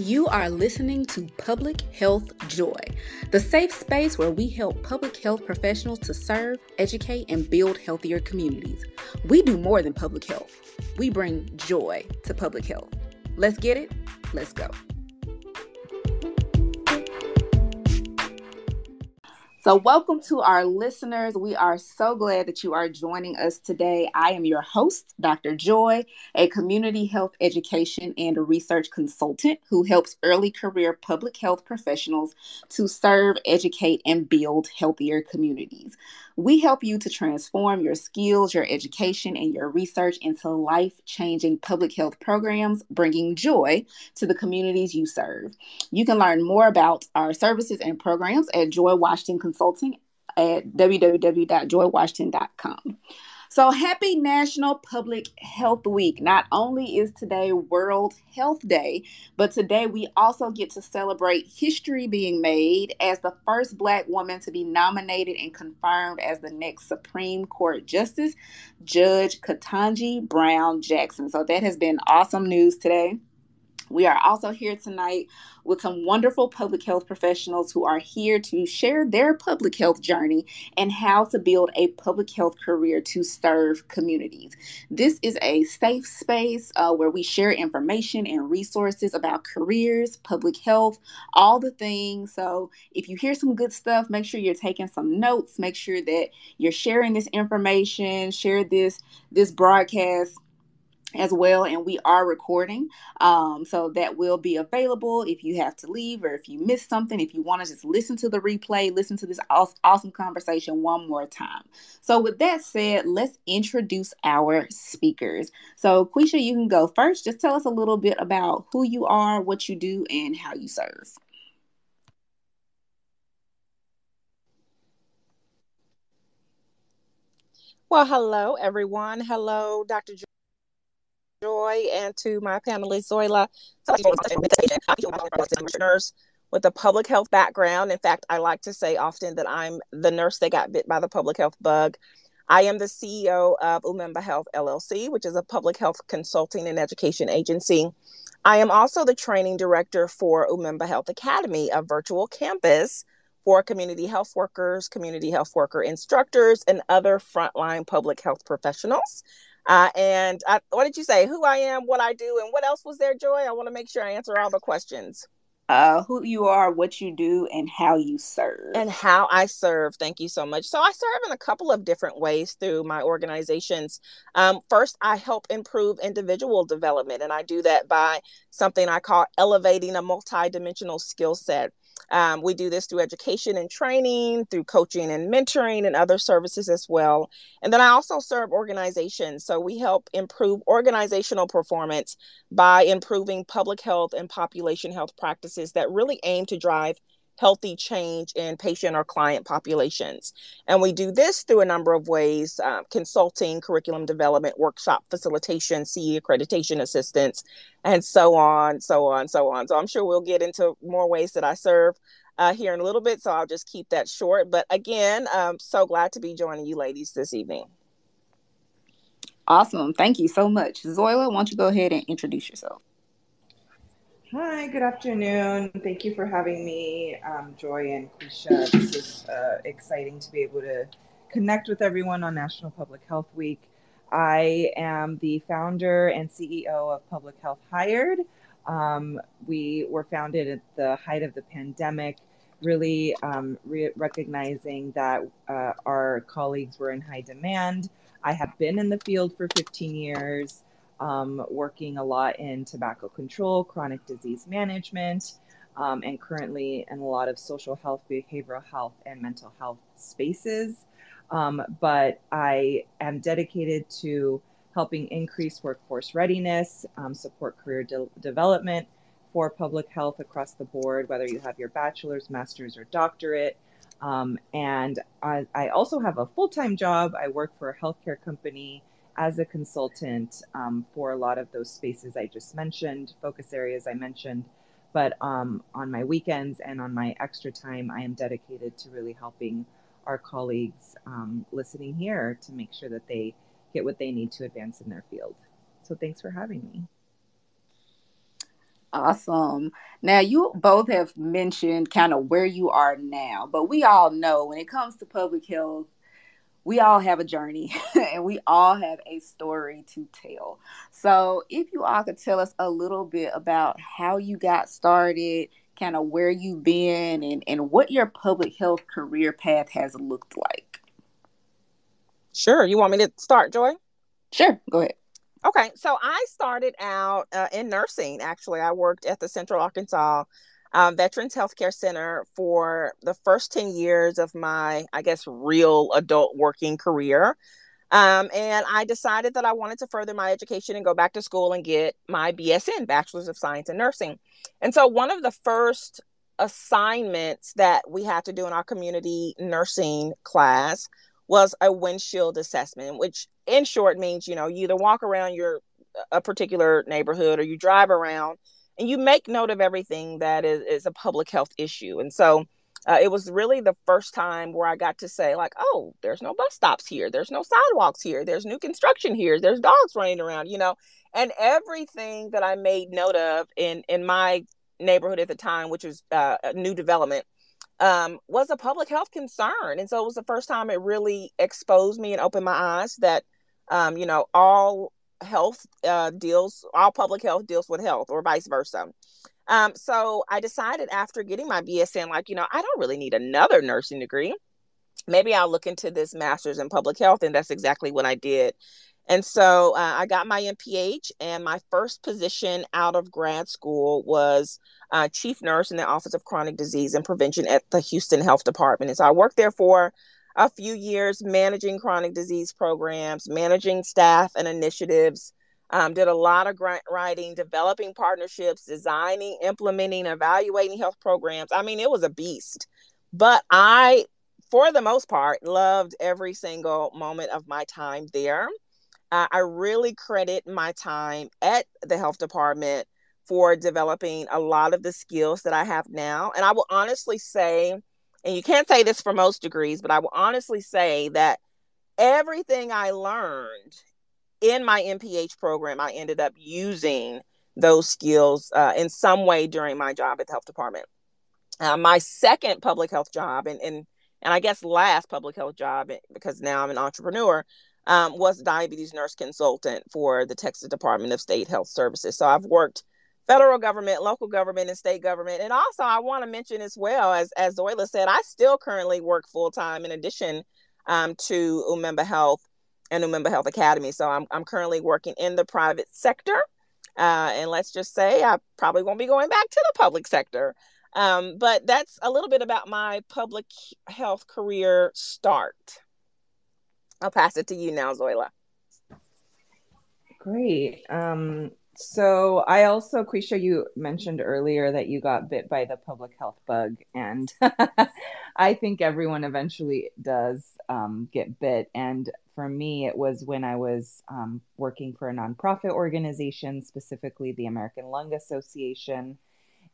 You are listening to Public Health Joy, the safe space where we help public health professionals to serve, educate, and build healthier communities. We do more than public health, we bring joy to public health. Let's get it, let's go. So, welcome to our listeners. We are so glad that you are joining us today. I am your host, Dr. Joy, a community health education and research consultant who helps early career public health professionals to serve, educate, and build healthier communities. We help you to transform your skills, your education, and your research into life changing public health programs, bringing joy to the communities you serve. You can learn more about our services and programs at Joy Washington Consulting at www.joywashington.com. So, happy National Public Health Week. Not only is today World Health Day, but today we also get to celebrate history being made as the first Black woman to be nominated and confirmed as the next Supreme Court Justice, Judge Ketanji Brown Jackson. So, that has been awesome news today. We are also here tonight with some wonderful public health professionals who are here to share their public health journey and how to build a public health career to serve communities. This is a safe space uh, where we share information and resources about careers, public health, all the things. So if you hear some good stuff, make sure you're taking some notes. Make sure that you're sharing this information, share this this broadcast as well and we are recording um, so that will be available if you have to leave or if you missed something. If you want to just listen to the replay listen to this awesome conversation one more time. So with that said let's introduce our speakers. So quisha you can go first. Just tell us a little bit about who you are what you do and how you serve. Well hello everyone. Hello dr Joy and to my panelist Zoila. nurse with a public health background. In fact, I like to say often that I'm the nurse that got bit by the public health bug. I am the CEO of Umemba Health LLC, which is a public health consulting and education agency. I am also the training director for Umemba Health Academy, a virtual campus for community health workers, community health worker instructors, and other frontline public health professionals. Uh, and I, what did you say? Who I am, what I do, and what else was there, Joy? I want to make sure I answer all the questions. Uh, who you are, what you do, and how you serve. And how I serve. Thank you so much. So I serve in a couple of different ways through my organizations. Um, first, I help improve individual development, and I do that by something I call elevating a multidimensional skill set. Um, we do this through education and training, through coaching and mentoring, and other services as well. And then I also serve organizations. So we help improve organizational performance by improving public health and population health practices that really aim to drive healthy change in patient or client populations. And we do this through a number of ways uh, consulting, curriculum development, workshop facilitation, CE accreditation assistance, and so on, so on, so on. So I'm sure we'll get into more ways that I serve. Uh, here in a little bit, so I'll just keep that short. But again, I'm so glad to be joining you ladies this evening. Awesome. Thank you so much. Zoila, why don't you go ahead and introduce yourself? Hi, good afternoon. Thank you for having me, um, Joy and Quisha. This is uh, exciting to be able to connect with everyone on National Public Health Week. I am the founder and CEO of Public Health Hired. Um, we were founded at the height of the pandemic, really um, re- recognizing that uh, our colleagues were in high demand. I have been in the field for 15 years um, working a lot in tobacco control, chronic disease management, um, and currently in a lot of social health, behavioral health, and mental health spaces. Um, but I am dedicated to helping increase workforce readiness, um, support career de- development for public health across the board, whether you have your bachelor's, master's, or doctorate. Um, and I, I, also have a full time job. I work for a healthcare company as a consultant um, for a lot of those spaces I just mentioned, focus areas I mentioned. But um, on my weekends and on my extra time, I am dedicated to really helping our colleagues um, listening here to make sure that they get what they need to advance in their field. So thanks for having me. Awesome. Now, you both have mentioned kind of where you are now, but we all know when it comes to public health, we all have a journey and we all have a story to tell. So, if you all could tell us a little bit about how you got started, kind of where you've been, and, and what your public health career path has looked like. Sure. You want me to start, Joy? Sure. Go ahead. Okay, so I started out uh, in nursing. Actually, I worked at the Central Arkansas um, Veterans Healthcare Center for the first 10 years of my, I guess, real adult working career. Um, and I decided that I wanted to further my education and go back to school and get my BSN, Bachelor's of Science in Nursing. And so, one of the first assignments that we had to do in our community nursing class was a windshield assessment, which in short means, you know, you either walk around your a particular neighborhood or you drive around and you make note of everything that is, is a public health issue. And so uh, it was really the first time where I got to say, like, oh, there's no bus stops here, there's no sidewalks here, there's new construction here, there's dogs running around, you know, and everything that I made note of in in my neighborhood at the time, which was uh, a new development, um, was a public health concern. And so it was the first time it really exposed me and opened my eyes that, um, you know, all health uh, deals, all public health deals with health or vice versa. Um, so I decided after getting my BSN, like, you know, I don't really need another nursing degree. Maybe I'll look into this master's in public health. And that's exactly what I did. And so uh, I got my MPH, and my first position out of grad school was uh, chief nurse in the Office of Chronic Disease and Prevention at the Houston Health Department. And so I worked there for a few years managing chronic disease programs, managing staff and initiatives. Um, did a lot of grant writing, developing partnerships, designing, implementing, evaluating health programs. I mean, it was a beast. But I, for the most part, loved every single moment of my time there. Uh, I really credit my time at the health department for developing a lot of the skills that I have now. And I will honestly say, and you can't say this for most degrees, but I will honestly say that everything I learned in my MPH program, I ended up using those skills uh, in some way during my job at the health department. Uh, my second public health job, and, and and I guess last public health job, because now I'm an entrepreneur, um, was diabetes nurse consultant for the Texas Department of State Health Services. So I've worked federal government, local government, and state government. And also, I want to mention as well, as as Zoila said, I still currently work full time in addition um, to Umemba Health and Umemba Health Academy. So I'm I'm currently working in the private sector, uh, and let's just say I probably won't be going back to the public sector. Um, but that's a little bit about my public health career start. I'll pass it to you now, Zoila. Great. Um, so I also, Quisha, you mentioned earlier that you got bit by the public health bug, and I think everyone eventually does um, get bit. And for me, it was when I was um, working for a nonprofit organization, specifically the American Lung Association.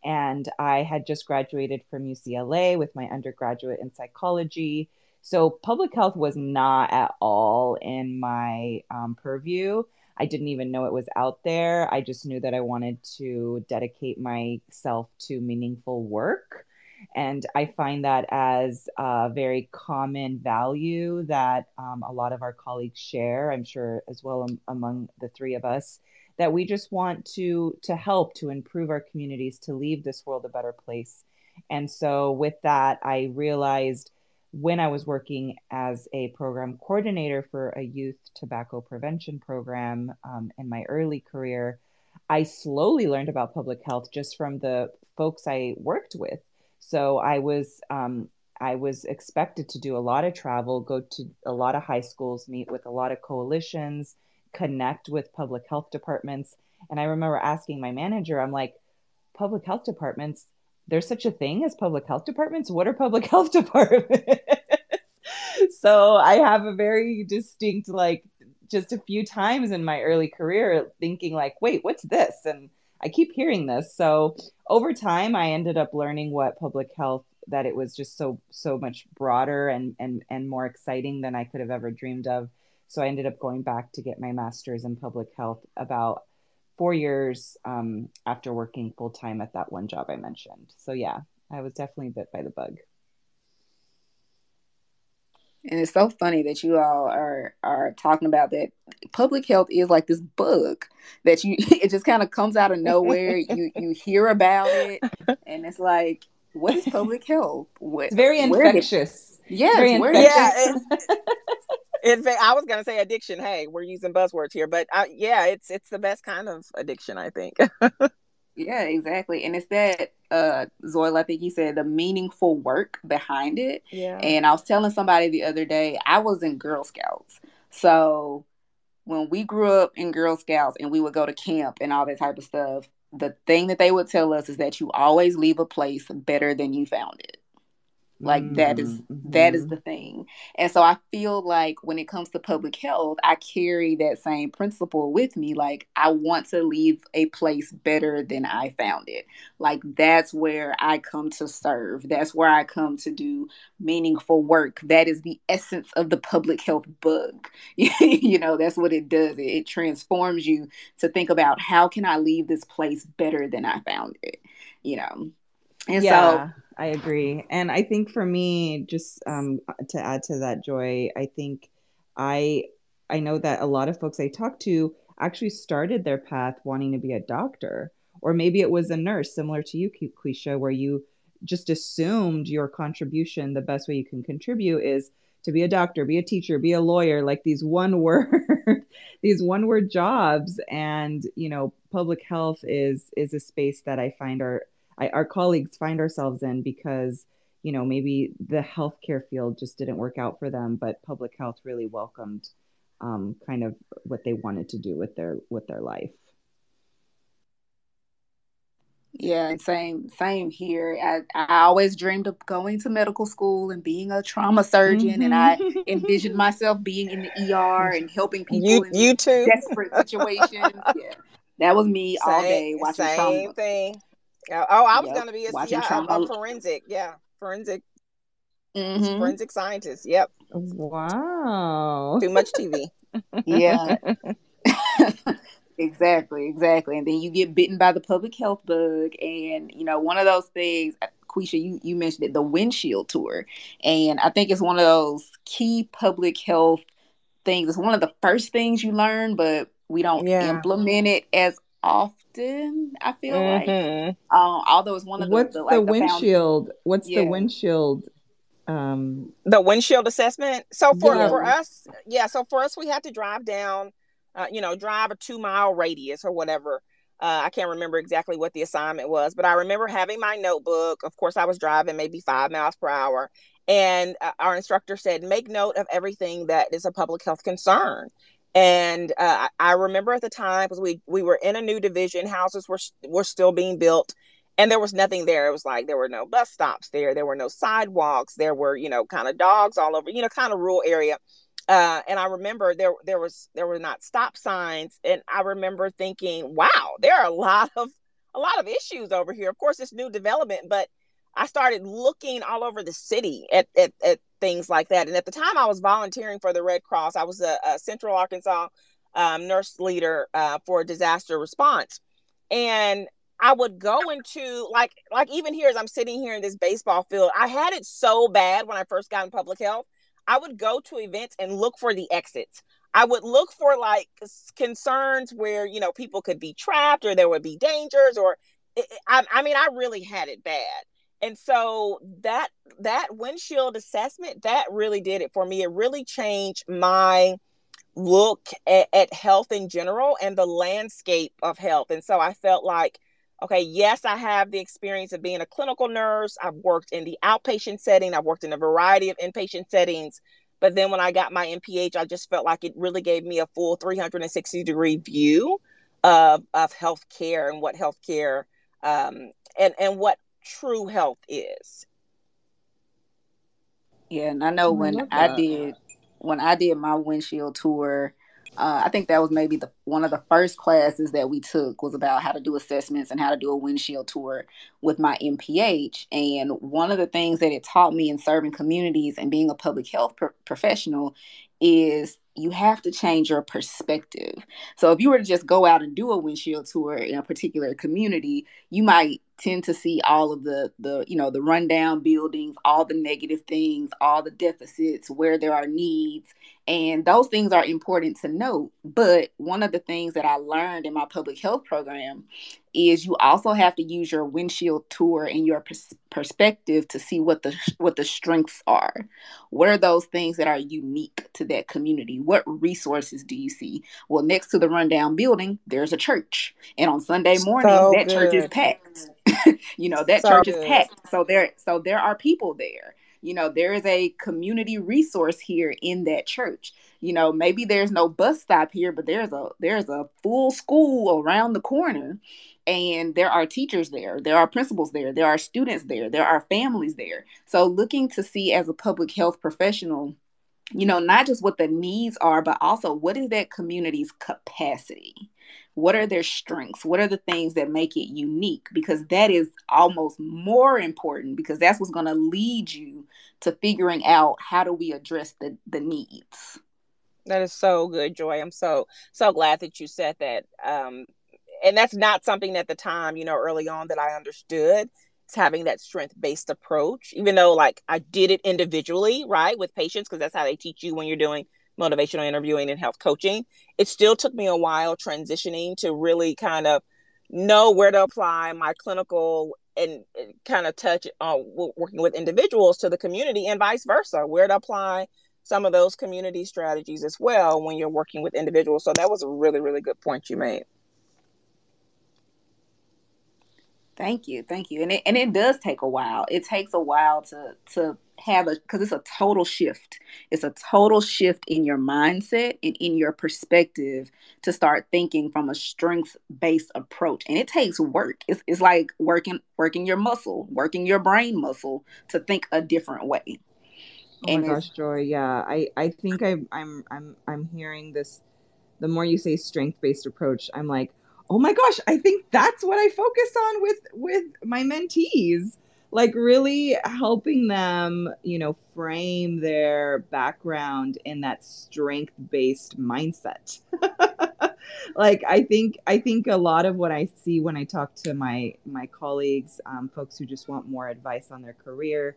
And I had just graduated from UCLA with my undergraduate in psychology. So public health was not at all in my um, purview. I didn't even know it was out there. I just knew that I wanted to dedicate myself to meaningful work. And I find that as a very common value that um, a lot of our colleagues share, I'm sure as well among the three of us, that we just want to to help to improve our communities, to leave this world a better place. And so with that, I realized when I was working as a program coordinator for a youth tobacco prevention program um, in my early career, I slowly learned about public health just from the folks I worked with. So I was um, I was expected to do a lot of travel, go to a lot of high schools, meet with a lot of coalitions, connect with public health departments. And I remember asking my manager, I'm like, public health departments, there's such a thing as public health departments. What are public health departments? so I have a very distinct, like, just a few times in my early career thinking, like, wait, what's this? And I keep hearing this. So over time, I ended up learning what public health that it was just so so much broader and and and more exciting than I could have ever dreamed of. So I ended up going back to get my master's in public health about four years um, after working full time at that one job I mentioned. So yeah, I was definitely bit by the bug. And it's so funny that you all are are talking about that. Public health is like this bug that you it just kind of comes out of nowhere. you you hear about it, and it's like, what is public health? What, it's very infectious. Yes, very infectious. yeah. It's, I was gonna say addiction. Hey, we're using buzzwords here, but uh, yeah, it's it's the best kind of addiction, I think. Yeah, exactly. And it's that uh Zoila, I think you said the meaningful work behind it. Yeah. And I was telling somebody the other day, I was in Girl Scouts. So when we grew up in Girl Scouts and we would go to camp and all that type of stuff, the thing that they would tell us is that you always leave a place better than you found it like mm-hmm. that is mm-hmm. that is the thing and so i feel like when it comes to public health i carry that same principle with me like i want to leave a place better than i found it like that's where i come to serve that's where i come to do meaningful work that is the essence of the public health bug you know that's what it does it transforms you to think about how can i leave this place better than i found it you know and yeah. so I agree. And I think for me, just um, to add to that, Joy, I think I I know that a lot of folks I talk to actually started their path wanting to be a doctor, or maybe it was a nurse, similar to you, Quisha, where you just assumed your contribution, the best way you can contribute is to be a doctor, be a teacher, be a lawyer, like these one word, these one word jobs. And you know, public health is is a space that I find are I, our colleagues find ourselves in because you know maybe the healthcare field just didn't work out for them, but public health really welcomed um, kind of what they wanted to do with their with their life. Yeah, same same here. I, I always dreamed of going to medical school and being a trauma surgeon, mm-hmm. and I mm-hmm. envisioned myself being in the ER and helping people you, in you too. desperate situations. yeah, that was me same, all day watching same trauma. thing. Oh, I was yep. going to be a, yeah, a, a, forensic, yeah, forensic, mm-hmm. forensic scientist. Yep. Wow. Too much TV. yeah. exactly, exactly. And then you get bitten by the public health bug, and you know one of those things. Uh, Quisha, you, you mentioned it, the windshield tour. And I think it's one of those key public health things. It's one of the first things you learn, but we don't yeah. implement it as often. I feel mm-hmm. like, um, although it's one of the what's the, like, the windshield? The what's yeah. the windshield? Um, the windshield assessment. So for yeah. for us, yeah. So for us, we had to drive down, uh, you know, drive a two mile radius or whatever. Uh, I can't remember exactly what the assignment was, but I remember having my notebook. Of course, I was driving maybe five miles per hour, and uh, our instructor said, "Make note of everything that is a public health concern." And uh, I remember at the time because we we were in a new division, houses were were still being built, and there was nothing there. It was like there were no bus stops there, there were no sidewalks, there were you know kind of dogs all over, you know, kind of rural area. Uh, and I remember there there was there were not stop signs, and I remember thinking, wow, there are a lot of a lot of issues over here. Of course, it's new development, but I started looking all over the city at, at, at things like that. And at the time, I was volunteering for the Red Cross. I was a, a Central Arkansas um, nurse leader uh, for disaster response, and I would go into like like even here as I'm sitting here in this baseball field. I had it so bad when I first got in public health. I would go to events and look for the exits. I would look for like concerns where you know people could be trapped or there would be dangers or I, I mean I really had it bad and so that that windshield assessment that really did it for me. It really changed my look at, at, health in general and the landscape of health. And so i felt like okay yes i have the experience of being a clinical nurse. I've worked in the outpatient setting. I've worked in a variety of inpatient settings. But then when i got my mph i just felt like it really gave me a full 360 degree view of, of health care and what health care um, and, and what true health is. Yeah, and I know when I, I did when I did my windshield tour, uh, I think that was maybe the one of the first classes that we took was about how to do assessments and how to do a windshield tour with my MPH. And one of the things that it taught me in serving communities and being a public health pro- professional is you have to change your perspective. So if you were to just go out and do a windshield tour in a particular community, you might tend to see all of the the you know the rundown buildings, all the negative things, all the deficits, where there are needs, and those things are important to note. But one of the things that I learned in my public health program is you also have to use your windshield tour and your pers- perspective to see what the what the strengths are. What are those things that are unique to that community? What resources do you see? Well, next to the rundown building, there's a church, and on Sunday mornings, so that good. church is packed. you know that so church good. is packed, so there so there are people there you know there is a community resource here in that church. You know maybe there's no bus stop here but there's a there's a full school around the corner and there are teachers there there are principals there there are students there there are families there. So looking to see as a public health professional you know not just what the needs are but also what is that community's capacity what are their strengths? What are the things that make it unique? Because that is almost more important because that's what's going to lead you to figuring out how do we address the the needs. That is so good joy. I'm so so glad that you said that um and that's not something at the time you know early on that i understood it's having that strength based approach even though like i did it individually right with patients because that's how they teach you when you're doing motivational interviewing and health coaching. It still took me a while transitioning to really kind of know where to apply my clinical and kind of touch uh, working with individuals to the community and vice versa, where to apply some of those community strategies as well when you're working with individuals. So that was a really, really good point you made. Thank you, thank you, and it and it does take a while. It takes a while to to have a because it's a total shift. It's a total shift in your mindset and in your perspective to start thinking from a strength based approach, and it takes work. It's it's like working working your muscle, working your brain muscle to think a different way. Oh and my gosh, Joy, yeah, I I think I I'm I'm I'm hearing this. The more you say strength based approach, I'm like oh my gosh, I think that's what I focus on with with my mentees. Like really helping them, you know, frame their background in that strength-based mindset. like I think I think a lot of what I see when I talk to my my colleagues, um, folks who just want more advice on their career,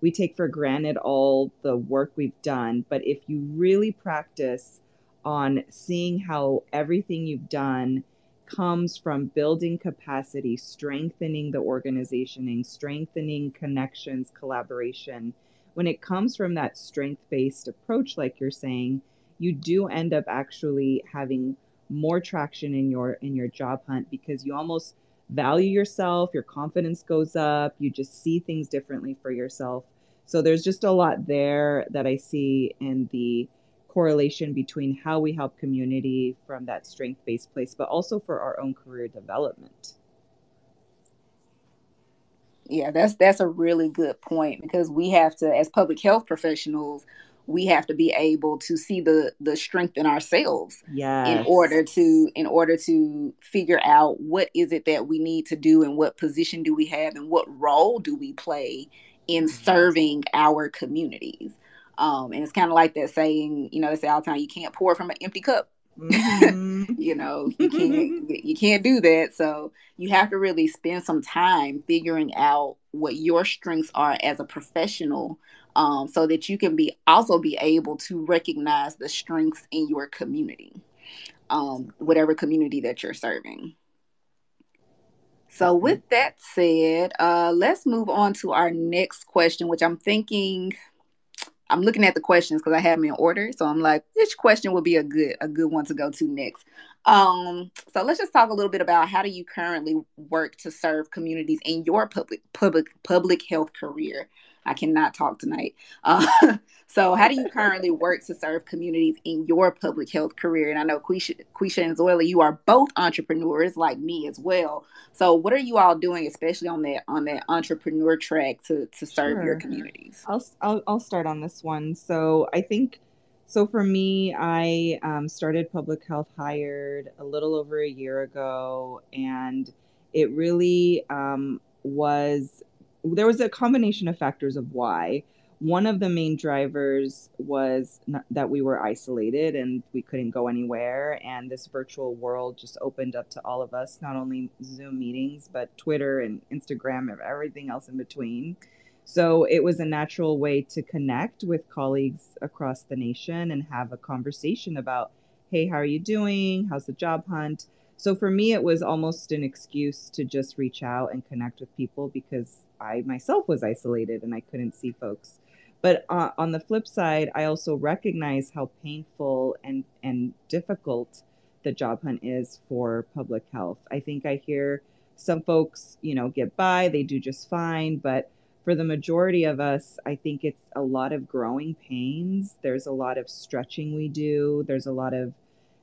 we take for granted all the work we've done. But if you really practice on seeing how everything you've done comes from building capacity, strengthening the organizationing, strengthening connections, collaboration. When it comes from that strength based approach, like you're saying, you do end up actually having more traction in your in your job hunt because you almost value yourself your confidence goes up you just see things differently for yourself so there's just a lot there that i see in the correlation between how we help community from that strength based place, but also for our own career development. Yeah, that's that's a really good point because we have to, as public health professionals, we have to be able to see the the strength in ourselves yes. in order to in order to figure out what is it that we need to do and what position do we have and what role do we play in mm-hmm. serving our communities um, and it's kind of like that saying, you know, they say all the time, you can't pour from an empty cup. Mm-hmm. you know, you can't you can't do that. So you have to really spend some time figuring out what your strengths are as a professional, um, so that you can be also be able to recognize the strengths in your community, um, whatever community that you're serving. So, with that said, uh, let's move on to our next question, which I'm thinking I'm looking at the questions because I have them in order. So I'm like, which question would be a good a good one to go to next? Um, so let's just talk a little bit about how do you currently work to serve communities in your public public public health career. I cannot talk tonight. Uh, so, how do you currently work to serve communities in your public health career? And I know Quisha, Quisha and Zoila, you are both entrepreneurs like me as well. So, what are you all doing, especially on that on that entrepreneur track, to to serve sure. your communities? I'll, I'll I'll start on this one. So, I think. So for me, I um, started public health hired a little over a year ago, and it really um, was there was a combination of factors of why. one of the main drivers was that we were isolated and we couldn't go anywhere and this virtual world just opened up to all of us not only zoom meetings but twitter and instagram and everything else in between. So it was a natural way to connect with colleagues across the nation and have a conversation about hey how are you doing? How's the job hunt? So for me it was almost an excuse to just reach out and connect with people because i myself was isolated and i couldn't see folks but uh, on the flip side, I also recognize how painful and, and difficult the job hunt is for public health. I think I hear some folks, you know, get by, they do just fine, but for the majority of us, I think it's a lot of growing pains. There's a lot of stretching we do. There's a lot of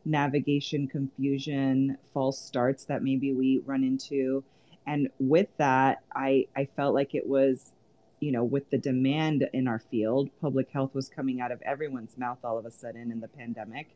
navigation confusion, false starts that maybe we run into. And with that, I, I felt like it was you know, with the demand in our field, public health was coming out of everyone's mouth all of a sudden in the pandemic.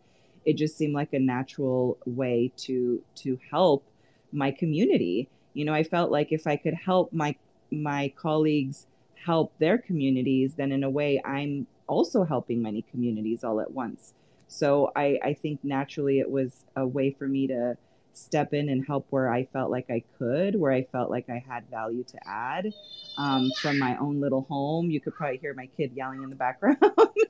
It just seemed like a natural way to to help my community. You know, I felt like if I could help my my colleagues help their communities, then in a way I'm also helping many communities all at once. So I, I think naturally it was a way for me to step in and help where I felt like I could, where I felt like I had value to add um, from my own little home. You could probably hear my kid yelling in the background,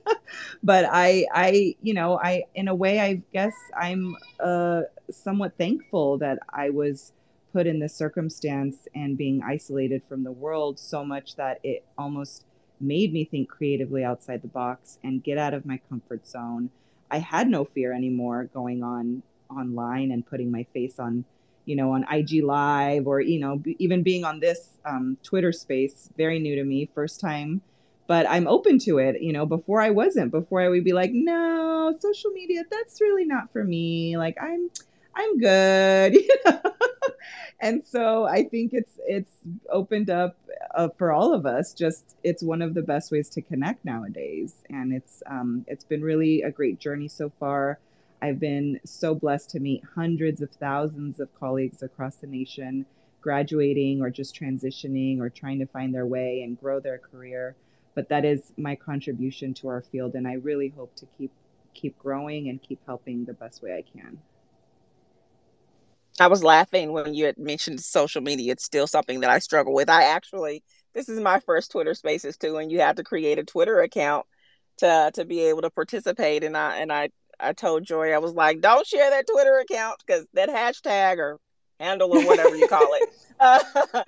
but I, I, you know, I, in a way, I guess I'm uh, somewhat thankful that I was put in this circumstance and being isolated from the world so much that it almost made me think creatively outside the box and get out of my comfort zone. I had no fear anymore going on online and putting my face on you know on ig live or you know b- even being on this um, twitter space very new to me first time. But i'm open to it you know before i wasn't. Before i would be like no social media that's really not for me. Like i'm i'm good you know? and so i think it's it's opened up uh, for all of us. Just it's one of the best ways to connect nowadays. And it's um, it's been really a great journey so far I've been so blessed to meet hundreds of thousands of colleagues across the nation graduating or just transitioning or trying to find their way and grow their career. But that is my contribution to our field, and I really hope to keep keep growing and keep helping the best way I can. I was laughing when you had mentioned social media. It's still something that I struggle with. I actually, this is my first Twitter Spaces too, and you have to create a Twitter account to to be able to participate. And I and I I told Joy, I was like, don't share that Twitter account because that hashtag or handle or whatever you call it. Because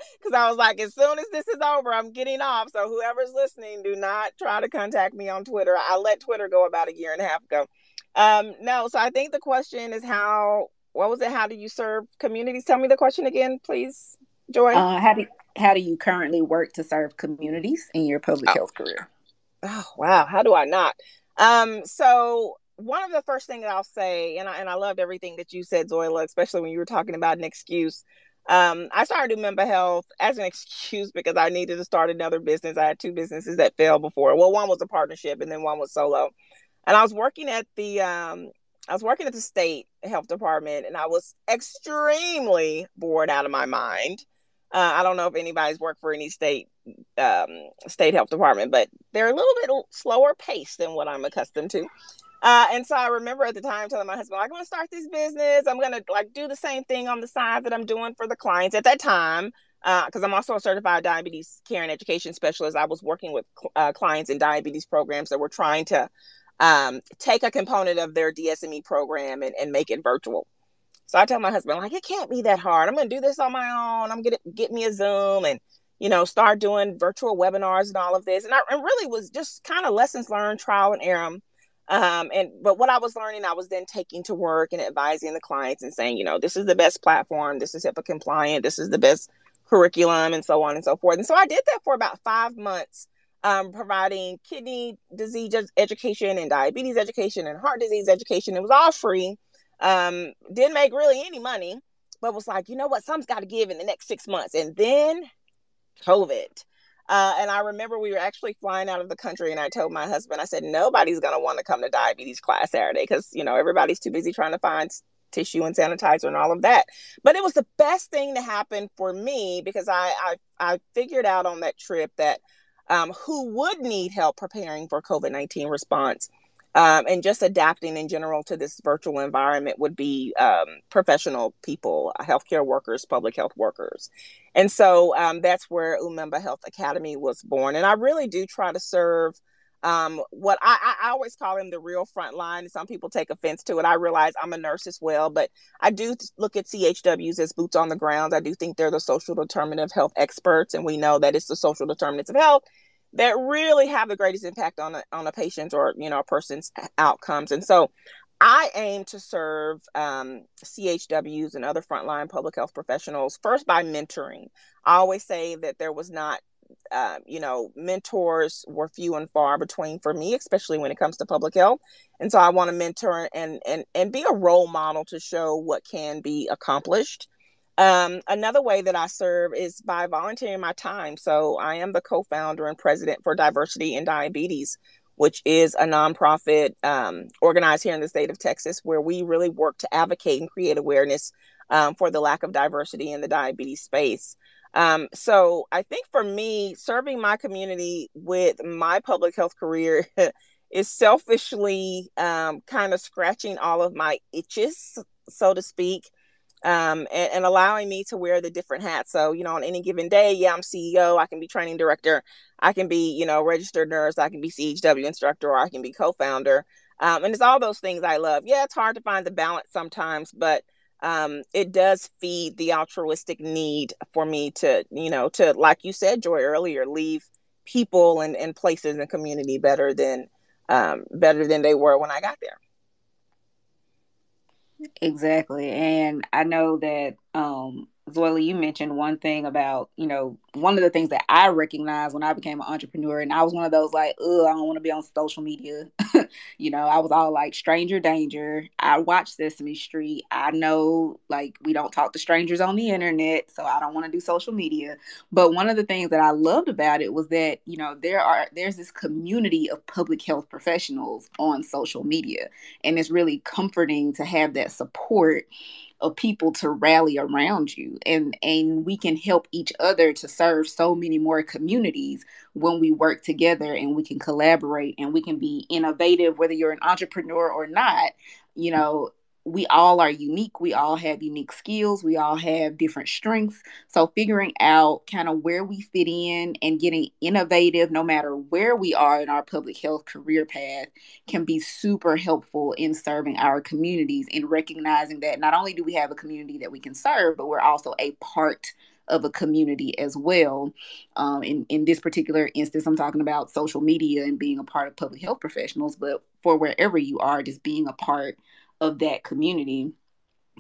uh, I was like, as soon as this is over, I'm getting off. So whoever's listening, do not try to contact me on Twitter. I let Twitter go about a year and a half ago. Um, no, so I think the question is how. What was it? How do you serve communities? Tell me the question again, please, Joy. Uh, how do how do you currently work to serve communities in your public oh. health career? Oh wow, how do I not? Um, so one of the first things I'll say, and I and I loved everything that you said, Zoila, especially when you were talking about an excuse. Um, I started doing mental health as an excuse because I needed to start another business. I had two businesses that failed before. Well, one was a partnership, and then one was solo. And I was working at the um, I was working at the state health department, and I was extremely bored out of my mind. Uh, I don't know if anybody's worked for any state um, state health department, but they're a little bit slower paced than what I'm accustomed to. Uh, and so I remember at the time telling my husband, I'm going to start this business. I'm going to like do the same thing on the side that I'm doing for the clients at that time. Because uh, I'm also a certified diabetes care and education specialist. I was working with uh, clients in diabetes programs that were trying to um, take a component of their DSME program and, and make it virtual. So I tell my husband, like, it can't be that hard. I'm going to do this on my own. I'm going to get me a Zoom and, you know, start doing virtual webinars and all of this. And I and really was just kind of lessons learned, trial and error um and but what i was learning i was then taking to work and advising the clients and saying you know this is the best platform. This is HIPAA compliant. This is the best curriculum and so on and so forth. And so i did that for about five months um, providing kidney disease education and diabetes education and heart disease education. It was all free. Um didn't make really any money but was like you know what? Something's got to give in the next six months. And then covid uh, and I remember we were actually flying out of the country, and I told my husband, I said, nobody's going to want to come to diabetes class Saturday because, you know, everybody's too busy trying to find tissue and sanitizer and all of that. But it was the best thing to happen for me because I, I, I figured out on that trip that um, who would need help preparing for COVID 19 response. Um, and just adapting in general to this virtual environment would be um, professional people, healthcare workers, public health workers. And so um, that's where Umemba Health Academy was born. And I really do try to serve um, what I, I, always call them the real front line. Some people take offense to it. I realize I'm a nurse as well, but I do look at CHWs as boots on the ground. I do think they're the social determinant of health experts, and we know that it's the social determinants of health that really have the greatest impact on a, on a patient or you know a person's outcomes. And so, I aim to serve um, CHWs and other frontline public health professionals first by mentoring. I always say that there was not uh, you know, mentors were few and far between for me, especially when it comes to public health. And so I want to mentor and and and be a role model to show what can be accomplished. Um, another way that I serve is by volunteering my time. So I am the co-founder and president for Diversity in Diabetes, which is a nonprofit um, organized here in the state of Texas, where we really work to advocate and create awareness um, for the lack of diversity in the diabetes space. Um, so I think for me, serving my community with my public health career is selfishly um, kind of scratching all of my itches, so to speak, um, and, and, allowing me to wear the different hats. So, you know, on any given day, yeah, I'm CEO, I can be training director, I can be, you know, registered nurse, I can be CHW instructor, or I can be co founder. Um, and it's all those things I love. Yeah, it's hard to find the balance sometimes, but um, it does feed the altruistic need for me to, you know, to, like you said, Joy, earlier, leave people and, and places and community better than um, better than they were when I got there. Exactly. And I know that um, Zoila, you mentioned one thing about, you know, one of the things that I recognized when I became an entrepreneur, and I was one of those like, oh, I don't want to be on social media. you know, I was all like stranger danger. I watch Sesame Street. I know like we don't talk to strangers on the internet, so I don't want to do social media. But one of the things that I loved about it was that, you know, there are there's this community of public health professionals on social media. And it's really comforting to have that support of people to rally around you and and we can help each other to serve so many more communities when we work together and we can collaborate and we can be innovative whether you're an entrepreneur or not you know we all are unique. We all have unique skills. We all have different strengths. So, figuring out kind of where we fit in and getting innovative, no matter where we are in our public health career path, can be super helpful in serving our communities and recognizing that not only do we have a community that we can serve, but we're also a part of a community as well. Um, in, in this particular instance, I'm talking about social media and being a part of public health professionals, but for wherever you are, just being a part of that community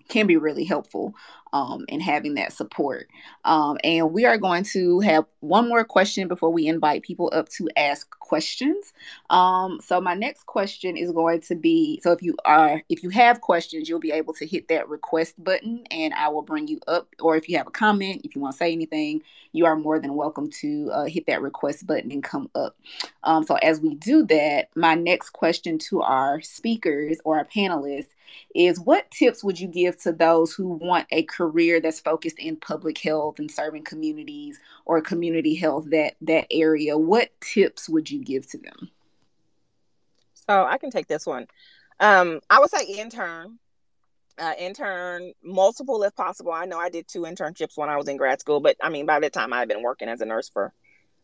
can be really helpful um, in having that support. Um, and we are going to have one more question before we invite people up to ask questions. Um, so my next question is going to be so if you are if you have questions, you'll be able to hit that request button and I will bring you up. Or if you have a comment, if you want to say anything, you are more than welcome to uh, hit that request button and come up. Um, so as we do that, my next question to our speakers or our panelists is what tips would you give to those who want a career that's focused in public health and serving communities or community health that that area? What tips would you give to them? So i can take this one. Um i would say intern uh, intern multiple if possible. I know i did two internships when i was in grad school but i mean by the time i've been working as a nurse for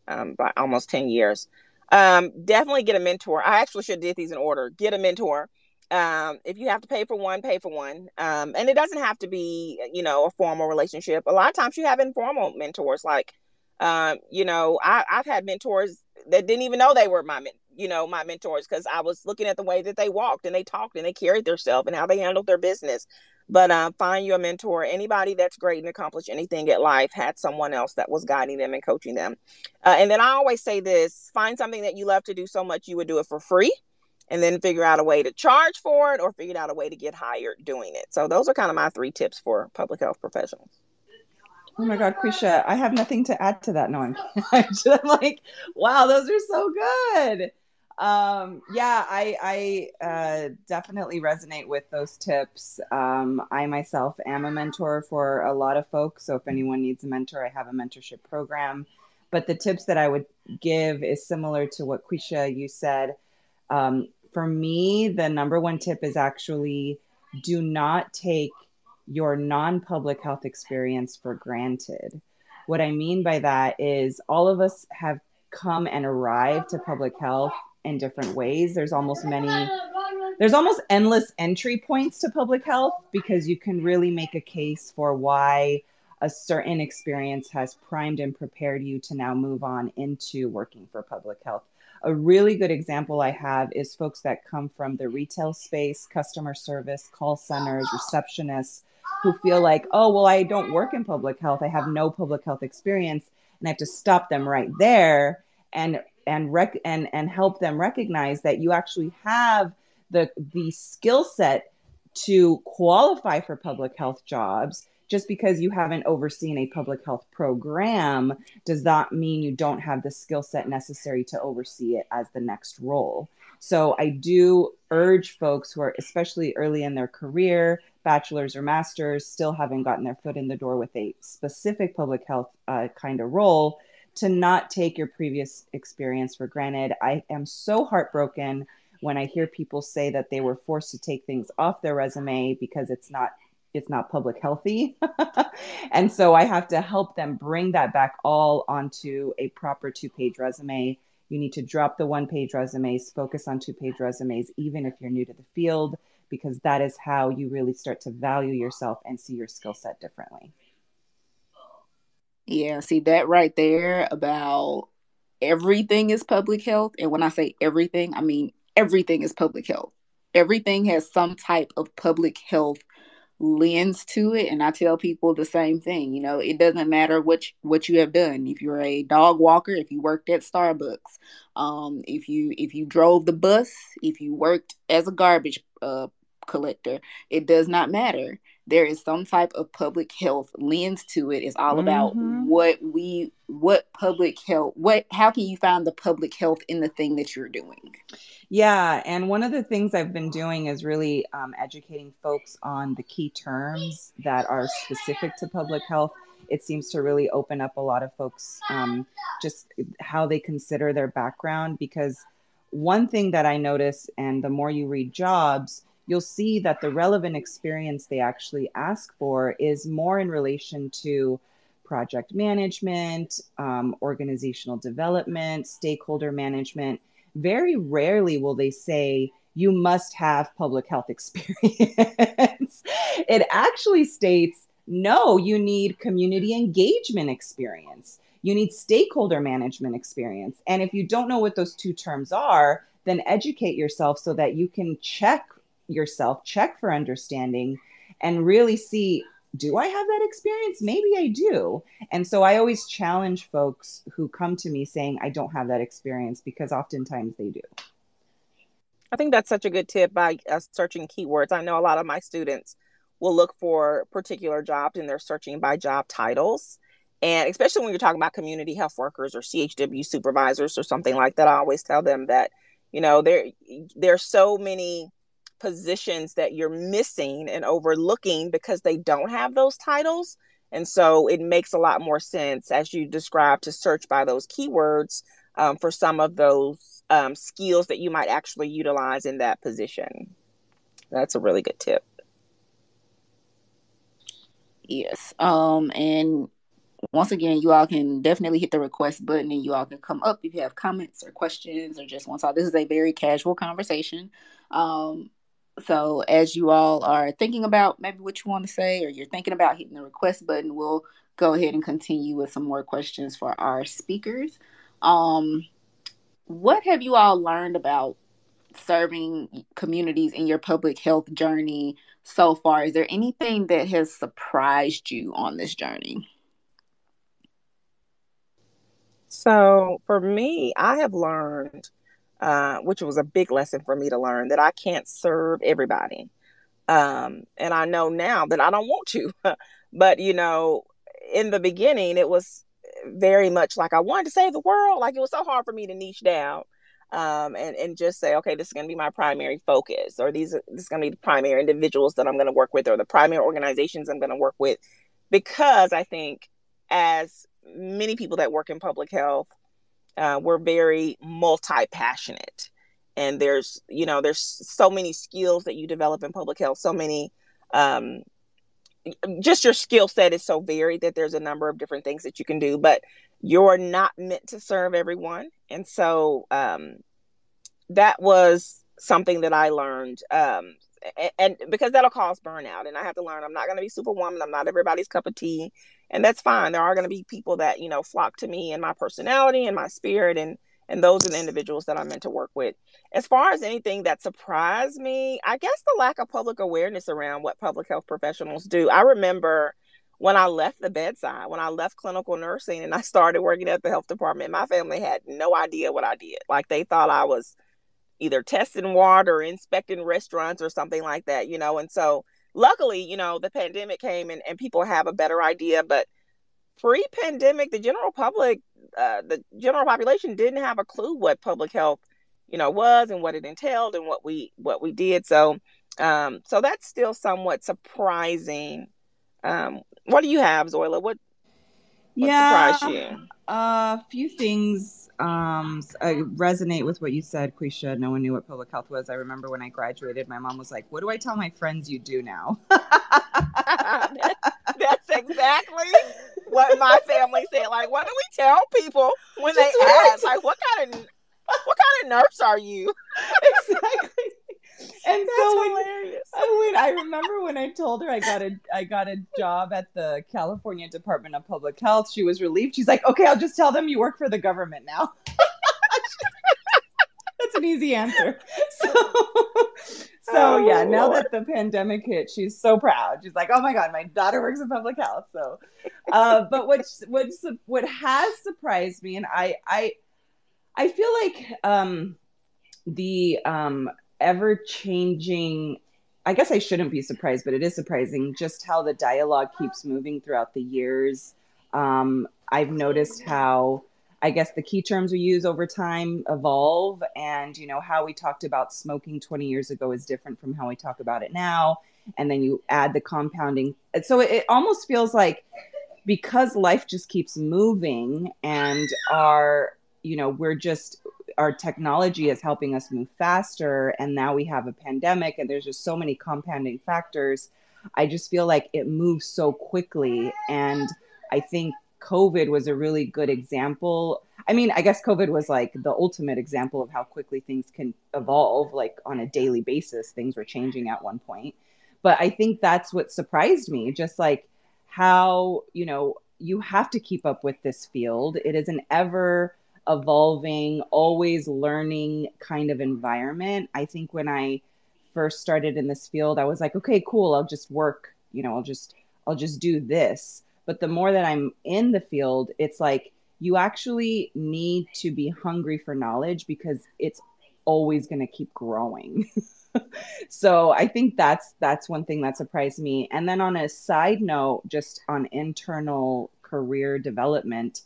um, by almost 10 years. Um, definitely get a mentor. I actually should have did these in order. Get a mentor um, if you have to pay for one, pay for one. Um, and it doesn't have to be, you know, a formal relationship. A lot of times you have informal mentors. Like, um, you know, I, I've had mentors that didn't even know they were my, you know, my mentors because I was looking at the way that they walked and they talked and they carried themselves and how they handled their business. But uh, find you a mentor. Anybody that's great and accomplished anything at life had someone else that was guiding them and coaching them. Uh, and then I always say this: find something that you love to do so much you would do it for free and then figure out a way to charge for it or figure out a way to get hired doing it. So those are kind of my three tips for public health professionals. Oh my God, Quisha, I have nothing to add to that. No, I'm, I'm like, wow, those are so good. Um, yeah, I, I uh, definitely resonate with those tips. Um, I myself am a mentor for a lot of folks. So if anyone needs a mentor, I have a mentorship program But the tips that I would give is similar to what Quisha you said. Um, for me, the number one tip is actually do not take your non public health experience for granted. What I mean by that is all of us have come and arrived to public health in different ways. There's almost many, there's almost endless entry points to public health because you can really make a case for why a certain experience has primed and prepared you to now move on into working for public health. A really good example I have is folks that come from the retail space, customer service, call centers, receptionists who feel like, oh, well, I don't work in public health. I have no public health experience. And I have to stop them right there and and rec- and and help them recognize that you actually have the the skill set to qualify for public health jobs just because you haven't overseen a public health program does not mean you don't have the skill set necessary to oversee it as the next role. So I do urge folks who are especially early in their career, bachelor's or master's, still haven't gotten their foot in the door with a specific public health uh, kind of role, to not take your previous experience for granted. I am so heartbroken when I hear people say that they were forced to take things off their resume because it's not it's not public healthy. and so I have to help them bring that back all onto a proper two page resume. You need to drop the one page resumes, focus on two page resumes, even if you're new to the field, because that is how you really start to value yourself and see your skill set differently. Yeah, see that right there about everything is public health. And when I say everything, I mean everything is public health. Everything has some type of public health lens to it and i tell people the same thing you know it doesn't matter what you, what you have done. If you're a dog walker if you worked at starbucks um, if you if you drove the bus if you worked as a garbage uh, collector it does not matter there is some type of public health lens to it. It's all about mm-hmm. what we what public health what how can you find the public health in the thing that you're doing yeah and one of the things i've been doing is really um, educating folks on the key terms that are specific to public health it seems to really open up a lot of folks um, just how they consider their background because one thing that i notice and the more you read jobs you'll see that the relevant experience they actually ask for is more in relation to project management, um, organizational development, stakeholder management. Very rarely will they say, you must have public health experience. it actually states, no, you need community engagement experience. You need stakeholder management experience. And if you don't know what those two terms are, then educate yourself so that you can check yourself, check for understanding, and really see do I have that experience? Maybe I do. And so I always challenge folks who come to me saying, I don't have that experience because oftentimes they do. I think that's such a good tip by uh, searching keywords. I know a lot of my students will look for particular jobs and they're searching by job titles. And especially when you're talking about community health workers or CHW supervisors or something like that, I always tell them that, you know, there there's so many positions that you're missing and overlooking because they don't have those titles. And so it makes a lot more sense, as you described, to search by those keywords um, for some of those um, skills that you might actually utilize in that position. That's a really good tip. Yes. Um, and once again, you all can definitely hit the request button and you all can come up if you have comments or questions or just want to talk. This is a very casual conversation. Um, so as you all are thinking about maybe what you want to say or you're thinking about hitting the request button, we'll go ahead and continue with some more questions for our speakers. Um, what have you all learned about serving communities in your public health journey so far? Is there anything that has surprised you on this journey? So for me, I have learned uh, which was a big lesson for me to learn that I can't serve everybody. Um, and I know now that I don't want to. but, you know, in the beginning, it was very much like I wanted to save the world. Like it was so hard for me to niche down. Um, and, and just say, okay, this is going to be my primary focus, or these this is going to be the primary individuals that I'm going to work with, or the primary organizations I'm going to work with, because I think as many people that work in public health, uh, we're very multi passionate. And there's, you know, there's so many skills that you develop in public health, so many, um, just your skill set is so varied that there's a number of different things that you can do, but you're not meant to serve everyone. And so um, that was something that I learned. Um, and, and because that'll cause burnout, and I have to learn I'm not going to be superwoman. I'm not everybody's cup of tea, and that's fine. There are going to be people that you know flock to me and my personality and my spirit, and and those are the individuals that I'm meant to work with. As far as anything that surprised me, I guess the lack of public awareness around what public health professionals do. I remember when I left the bedside, when I left clinical nursing and I started working at the health department, my family had no idea what I did. Like they thought I was either testing water or inspecting restaurants or something like that, you know. And so luckily, you know, the pandemic came and, and people have a better idea. But pre pandemic, the general public, uh, the general population didn't have a clue what public health, you know, was and what it entailed and what we what we did. So um, so that's still somewhat surprising. Um, what do you have, Zoila? What, what yeah, surprised you? A few things um, I resonate with what you said, Quisha. No one knew what public health was. I remember when I graduated, my mom was like, "What do I tell my friends you do now?" That's exactly what my family said. Like, what do we tell people when Just they ask? Like, what kind of what kind of nurse are you? exactly and That's so when, hilarious. when I remember when I told her I got a I got a job at the California Department of Public Health, she was relieved. She's like, "Okay, I'll just tell them you work for the government now." That's an easy answer. So, so oh, yeah, now Lord. that the pandemic hit, she's so proud. She's like, "Oh my god, my daughter works in public health." So, uh, but what what what has surprised me, and I I I feel like um, the um, ever changing I guess I shouldn't be surprised, but it is surprising just how the dialogue keeps moving throughout the years. Um, I've noticed how I guess the key terms we use over time evolve, and you know how we talked about smoking 20 years ago is different from how we talk about it now. And then you add the compounding, so it, it almost feels like because life just keeps moving, and our you know we're just our technology is helping us move faster and now we have a pandemic and there's just so many compounding factors. I just feel like it moves so quickly and i think covid was a really good example. I mean i guess covid was like the ultimate example of how quickly things can evolve like on a daily basis things were changing at one point. But i think that's what surprised me just like how you know you have to keep up with this field. It is an ever evolving, always learning kind of environment. I think when I first started in this field, I was like, okay, cool, I'll just work, you know, I'll just I'll just do this. But the more that I'm in the field, it's like you actually need to be hungry for knowledge because it's always going to keep growing. so I think that's that's one thing that surprised me. And then on a side note, just on internal career development,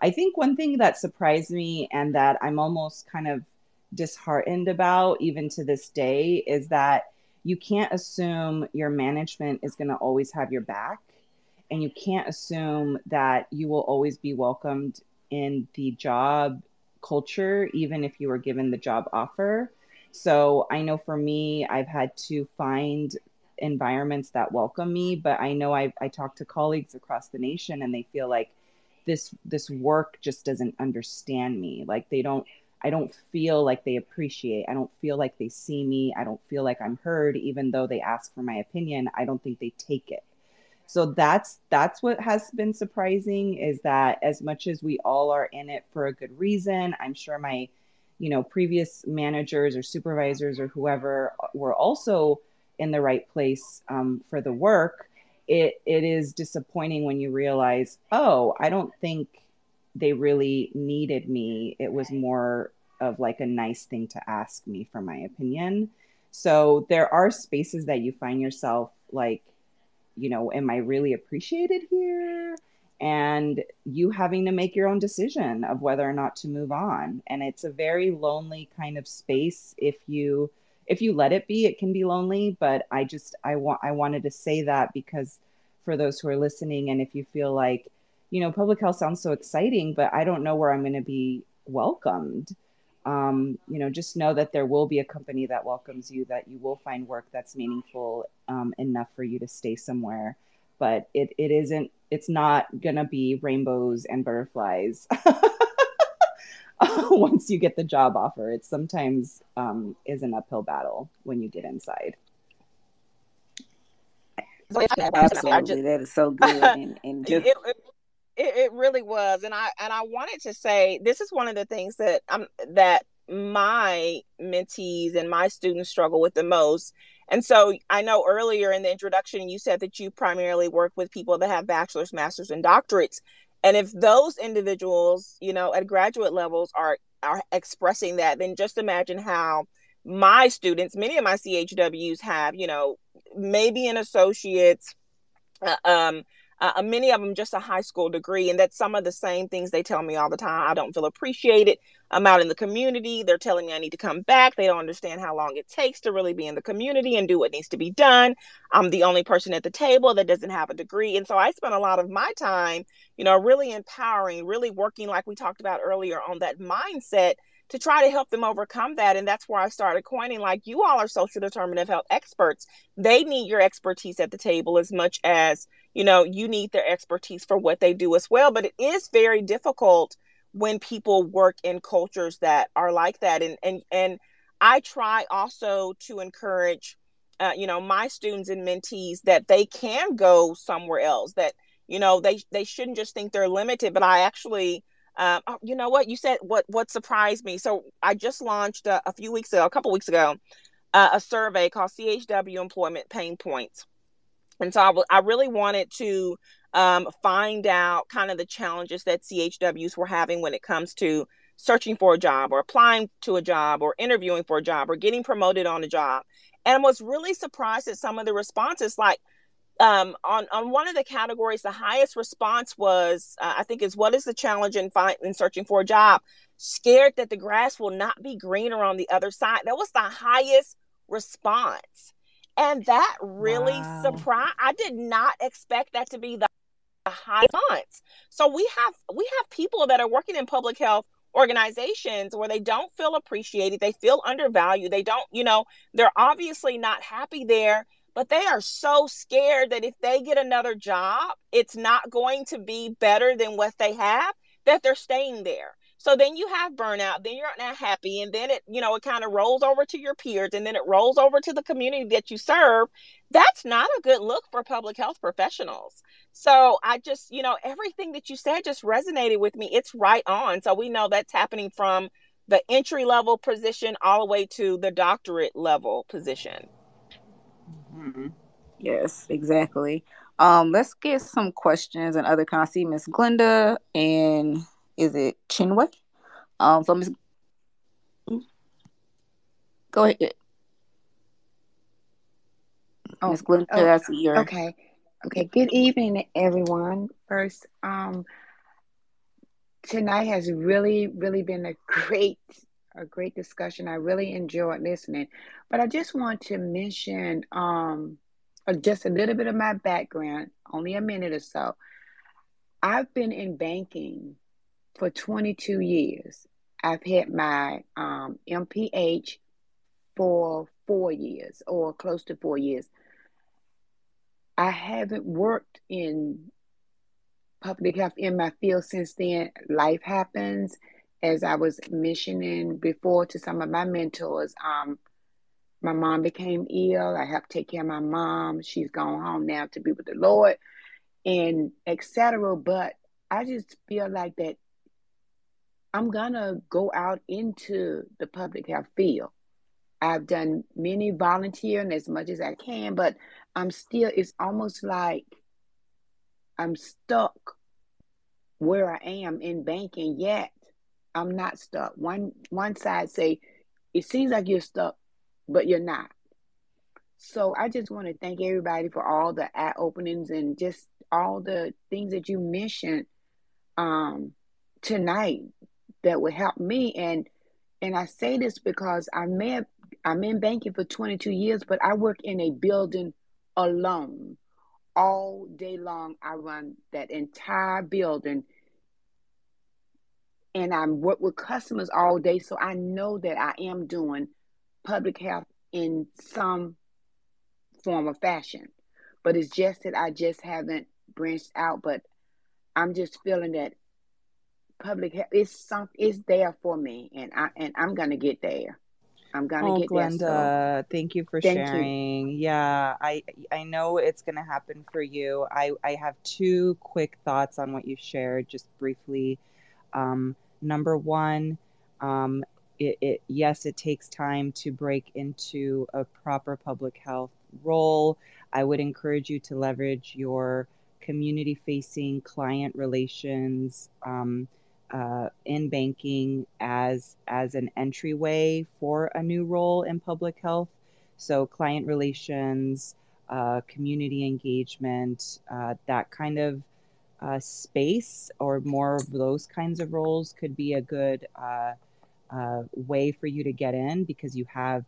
I think one thing that surprised me and that I'm almost kind of disheartened about, even to this day, is that you can't assume your management is going to always have your back. And you can't assume that you will always be welcomed in the job culture, even if you were given the job offer. So I know for me, I've had to find environments that welcome me, but I know I've, I talk to colleagues across the nation and they feel like this this work just doesn't understand me. Like they don't i don't feel like they appreciate i don't feel like they see me i don't feel like i'm heard even though they ask for my opinion i don't think they take it. So that's that's what has been surprising is that as much as we all are in it for a good reason i'm sure my you know previous managers or supervisors or whoever were also in the right place um, for the work it it is disappointing when you realize, oh, I don't think they really needed me. It was more of like a nice thing to ask me for my opinion. So there are spaces that you find yourself like, you know, am I really appreciated here? And you having to make your own decision of whether or not to move on. And it's a very lonely kind of space if you if you let it be, it can be lonely. But I just I want I wanted to say that because for those who are listening, and if you feel like you know, public health sounds so exciting, but I don't know where I'm going to be welcomed. Um, you know, just know that there will be a company that welcomes you, that you will find work that's meaningful um, enough for you to stay somewhere. But it, it isn't, it's not going to be rainbows and butterflies. once you get the job offer, it sometimes um, is an uphill battle when you get inside. Absolutely, that is so good. And, and just... it, it, it, really was, and I and I wanted to say this is one of the things that I'm that my mentees and my students struggle with the most. And so I know earlier in the introduction you said that you primarily work with people that have bachelor's, master's, and doctorates. And if those individuals, you know, at graduate levels are are expressing that, then just imagine how my students, many of my CHWs have, you know, maybe an associate's, uh, um, uh, many of them just a high school degree and that's some of the same things they tell me all the time. I don't feel appreciated. I'm out in the community. They're telling me i need to come back. They don't understand how long it takes to really be in the community and do what needs to be done. I'm the only person at the table that doesn't have a degree and so i spend a lot of my time you know really empowering really working like we talked about earlier on that mindset to try to help them overcome that. And that's where I started coining like you all are social determinative health experts. They need your expertise at the table as much as, you know, you need their expertise for what they do as well. But it is very difficult when people work in cultures that are like that. And and and I try also to encourage uh, you know, my students and mentees that they can go somewhere else, that, you know, they they shouldn't just think they're limited, but I actually um, oh, you know what you said? What what surprised me? So I just launched uh, a few weeks ago, a couple weeks ago, uh, a survey called CHW Employment Pain Points, and so I, w- I really wanted to um, find out kind of the challenges that CHWs were having when it comes to searching for a job or applying to a job or interviewing for a job or getting promoted on a job. And I was really surprised at some of the responses, like um, on on one of the categories, the highest response was, uh, I think, is what is the challenge in find, in searching for a job? Scared that the grass will not be greener on the other side. That was the highest response, and that really wow. surprised. I did not expect that to be the high response. So we have we have people that are working in public health organizations where they don't feel appreciated, they feel undervalued, they don't, you know, they're obviously not happy there but they are so scared that if they get another job, it's not going to be better than what they have, that they're staying there. So then you have burnout, then you're not happy, and then it, you know, it kind of rolls over to your peers and then it rolls over to the community that you serve. That's not a good look for public health professionals. So I just, you know, everything that you said just resonated with me. It's right on. So we know that's happening from the entry level position all the way to the doctorate level position. Mm-hmm. Yes, exactly. Um, let's get some questions and other kind. I see Miss Glenda and is it Chinwe? Um, so Miss, go ahead. Oh, Miss Glenda, oh, I see your. Okay, okay. Good evening, everyone. First, um, tonight has really, really been a great a great discussion. I really enjoyed listening. But I just want to mention um, uh, just a little bit of my background, only a minute or so. I've been in banking for 22 years. I've had my um, MPH for four years or close to four years. I haven't worked in public health in my field since then. Life happens as I was mentioning before to some of my mentors, um, my mom became ill. I helped take care of my mom. She's gone home now to be with the Lord, and etc. But I just feel like that I'm gonna go out into the public health field. I've done many volunteering as much as I can, but I'm still. It's almost like I'm stuck where I am in banking yet I'm not stuck. One one side say, it seems like you're stuck, but you're not. So I just want to thank everybody for all the eye openings and just all the things that you mentioned um, tonight that would help me. And and I say this because I may have I'm in banking for 22 years, but I work in a building alone. all day long. I run that entire building and I work with customers all day. So I know that I am doing public health in some form or fashion. But it's just that I just haven't branched out. But I'm just feeling that public health is some is there for me and I and I'm gonna get there. I'm gonna oh, get Glenda, there. So. thank you for thank sharing. You. Yeah, I I know it's gonna happen for you. I I have two quick thoughts on what you shared, just briefly. Um, number one, um, it, it yes, it takes time to break into a proper public health role. I would encourage you to leverage your community-facing client relations. Um, uh, in banking as as an entryway for a new role in public health. So client relations, uh, community engagement, uh, that kind of uh, space or more of those kinds of roles could be a good uh, uh, way for you to get in because you have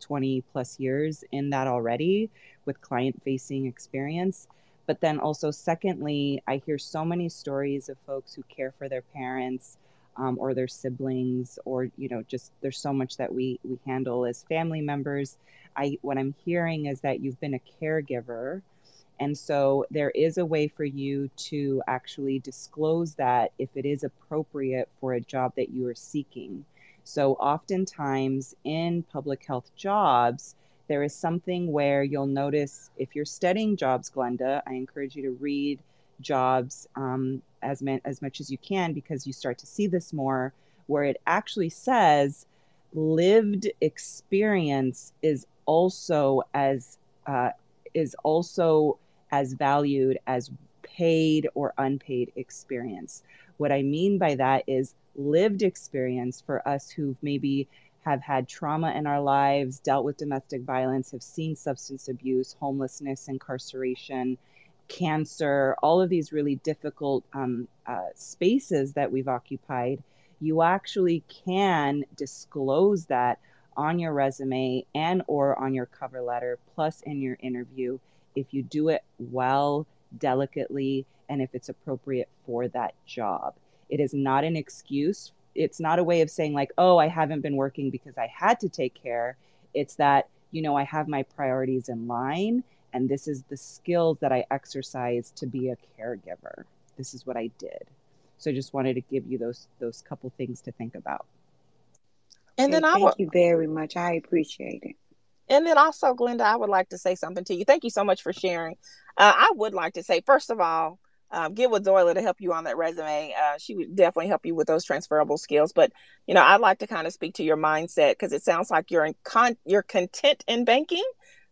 20 plus years in that already with client facing experience. But then also, secondly, I hear so many stories of folks who care for their parents um, or their siblings, or you know, just there's so much that we we handle as family members. I what I'm hearing is that you've been a caregiver. And so there is a way for you to actually disclose that if it is appropriate for a job that you are seeking. So, oftentimes in public health jobs, there is something where you'll notice if you're studying jobs, Glenda, I encourage you to read jobs um, as, man, as much as you can because you start to see this more, where it actually says lived experience is also as uh, is also as valued as paid or unpaid experience. What I mean by that is lived experience for us who've maybe have had trauma in our lives, dealt with domestic violence, have seen substance abuse, homelessness, incarceration, cancer, all of these really difficult um, uh, spaces that we've occupied, you actually can disclose that on your resume and or on your cover letter plus in your interview if you do it well delicately and if it's appropriate for that job. It is not an excuse. It's not a way of saying like oh i haven't been working because i had to take care. It's that you know i have my priorities in line and this is the skills that i exercise to be a caregiver. This is what i did. So i just wanted to give you those those couple things to think about. And then I thank you very much. I appreciate it and then also glenda i would like to say something to you thank you so much for sharing uh, i would like to say first of all um, get with Zoila to help you on that resume. Uh, she would definitely help you with those transferable skills. But you know, I'd like to kind of speak to your mindset because it sounds like you're in con- you're content in banking,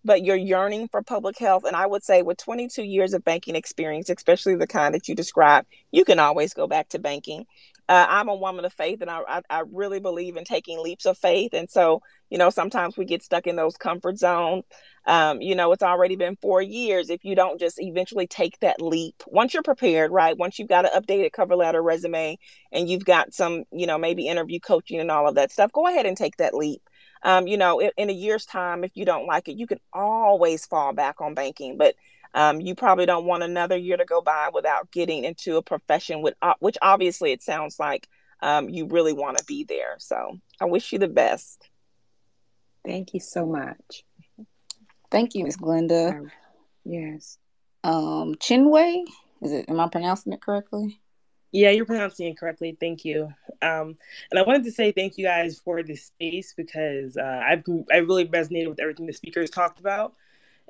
but you're yearning for public health. And I would say, with 22 years of banking experience, especially the kind that you described, you can always go back to banking. Uh, I'm a woman of faith, and I, I, I really believe in taking leaps of faith. And so, you know, sometimes we get stuck in those comfort zones um, you know, it's already been four years. If you don't just eventually take that leap, once you're prepared, right? Once you've got an updated cover letter, resume, and you've got some, you know, maybe interview coaching and all of that stuff, go ahead and take that leap. Um, you know, in, in, a year's time, if you don't like it, you can always fall back on banking, but um, you probably don't want another year to go by without getting into a profession with, uh, which obviously it sounds like um, you really want to be there. So I wish you the best. Thank you so much. Thank you, Miss Glenda. Yes. Um, Chinwe, is it? Am I pronouncing it correctly? Yeah, you're pronouncing it correctly. Thank you. Um, and I wanted to say thank you guys for this space because uh, I've I really resonated with everything the speakers talked about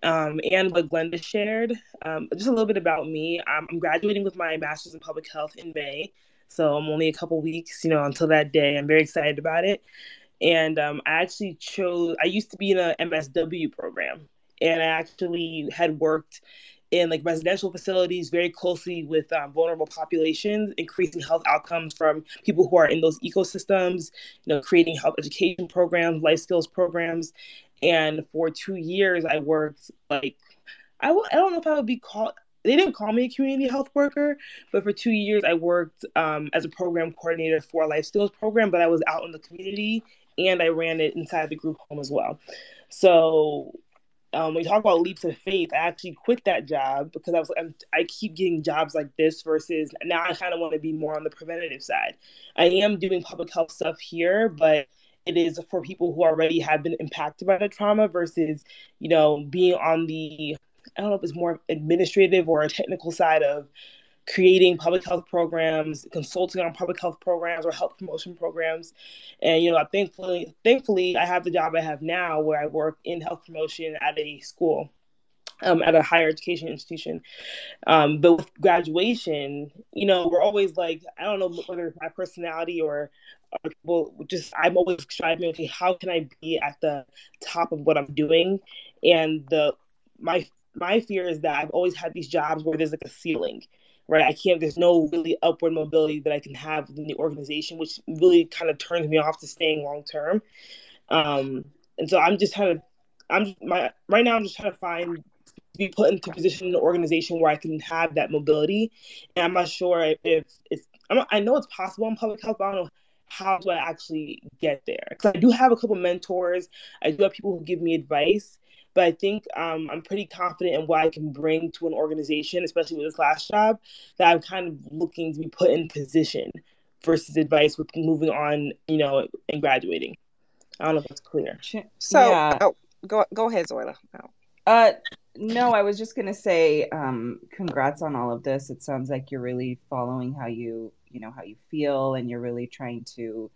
um, and what Glenda shared. Um, just a little bit about me. I'm, I'm graduating with my master's in public health in May, so I'm only a couple weeks, you know, until that day. I'm very excited about it and um, I actually chose. I used to be in a MSW program, and I actually had worked in like residential facilities very closely with um, vulnerable populations, increasing health outcomes from people who are in those ecosystems. You know, creating health education programs, life skills programs, and for two years I worked like I w- I don't know if I would be called they didn't call me a community health worker, but for two years I worked um, as a program coordinator for a life skills program. But I was out in the community and I ran it inside the group home as well. So um, when you talk about leaps of faith, I actually quit that job because I was I'm, i keep getting jobs like this versus now I kind of want to be more on the preventative side. I am doing public health stuff here, but it is for people who already have been impacted by the trauma versus you know being on the I don't know if it's more administrative or a technical side of creating public health programs, consulting on public health programs or health promotion programs. And you know, thankfully, thankfully, I have the job I have now where I work in health promotion at a school. Um, at a higher education institution. Um, but with graduation, you know, we're always like, I don't know whether it's my personality or, or just, I'm always striving, okay, how can I be at the top of what I'm doing? And the, my, my fear is that I've always had these jobs where there's like a ceiling right? I can't, there's no really upward mobility that I can have within the organization, which really kind of turns me off to staying long term. Um, and so I'm just trying to, I'm my, right now I'm just trying to find, be put into a position in an organization where I can have that mobility. And I'm not sure if, if it's, I'm, I know it's possible in public health, but I don't know how do I actually get there? Because I do have a couple mentors. I do have people who give me advice, but I think um, I'm pretty confident in what I can bring to an organization, especially with this last job, that I'm kind of looking to be put in position versus advice with moving on, you know, and graduating. I don't know if that's clear. So, yeah. oh, go go ahead, Zoila. Oh. Uh, no, I was just gonna say, um, congrats on all of this. It sounds like you're really following how you, you know, how you feel, and you're really trying to,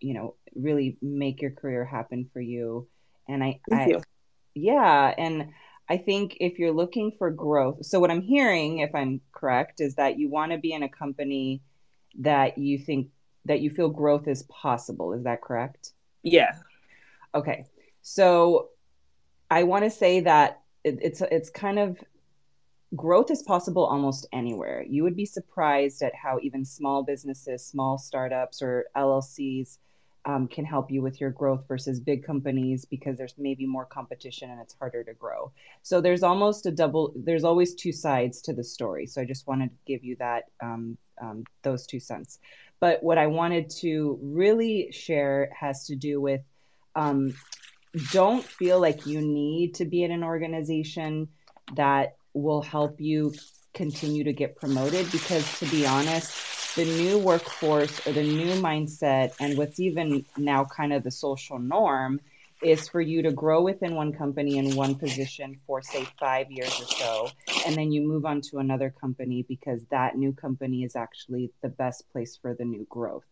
you know, really make your career happen for you. And I, I, you yeah and i think if you're looking for growth so what i'm hearing if i'm correct is that you want to be in a company that you think that you feel growth is possible is that correct yeah okay so i want to say that it, it's it's kind of growth is possible almost anywhere you would be surprised at how even small businesses small startups or llcs um, can help you with your growth versus big companies because there's maybe more competition and it's harder to grow. So there's almost a double. There's always two sides to the story. So I just wanted to give you that um, um, those two cents. But what I wanted to really share has to do with um, don't feel like you need to be in an organization that will help you continue to get promoted because to be honest the new workforce or the new mindset and what's even now kind of the social norm is for you to grow within one company in one position for say five years or so and then you move on to another company because that new company is actually the best place for the new growth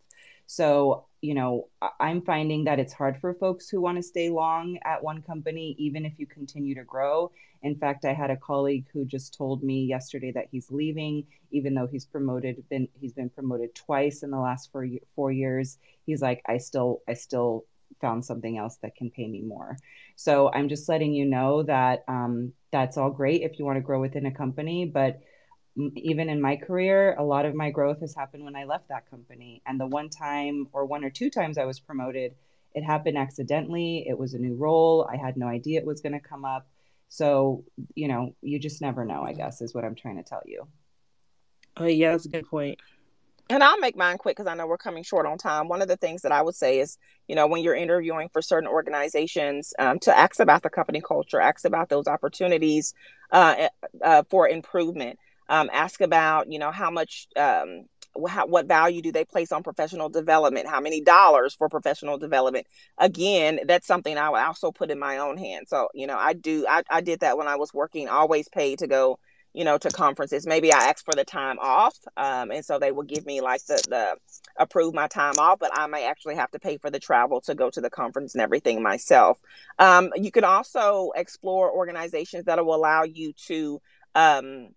so you know i'm finding that it's hard for folks who want to stay long at one company even if you continue to grow in fact, I had a colleague who just told me yesterday that he's leaving, even though he's promoted. Been he's been promoted twice in the last four four years. He's like, I still I still found something else that can pay me more. So I'm just letting you know that um, that's all great if you want to grow within a company, but even in my career, a lot of my growth has happened when I left that company. And the one time or one or two times I was promoted, it happened accidentally. It was a new role. I had no idea it was going to come up. So, you know, you just never know, I guess, is what I'm trying to tell you. Oh, yeah, that's a good point. And I'll make mine quick because I know we're coming short on time. One of the things that I would say is, you know, when you're interviewing for certain organizations, um, to ask about the company culture, ask about those opportunities uh, eh, uh, for improvement. Um, ask about, you know, how much um, how, what value do they place on professional development? How many dollars for professional development? Again that's something i would also put in my own hand. So you know i do I, I did that when i was working always paid to go you know to conferences. Maybe i asked for the time off um, and so they will give me like the the approve my time off but i may actually have to pay for the travel to go to the conference and everything myself. Um, you can also explore organizations that will allow you to um,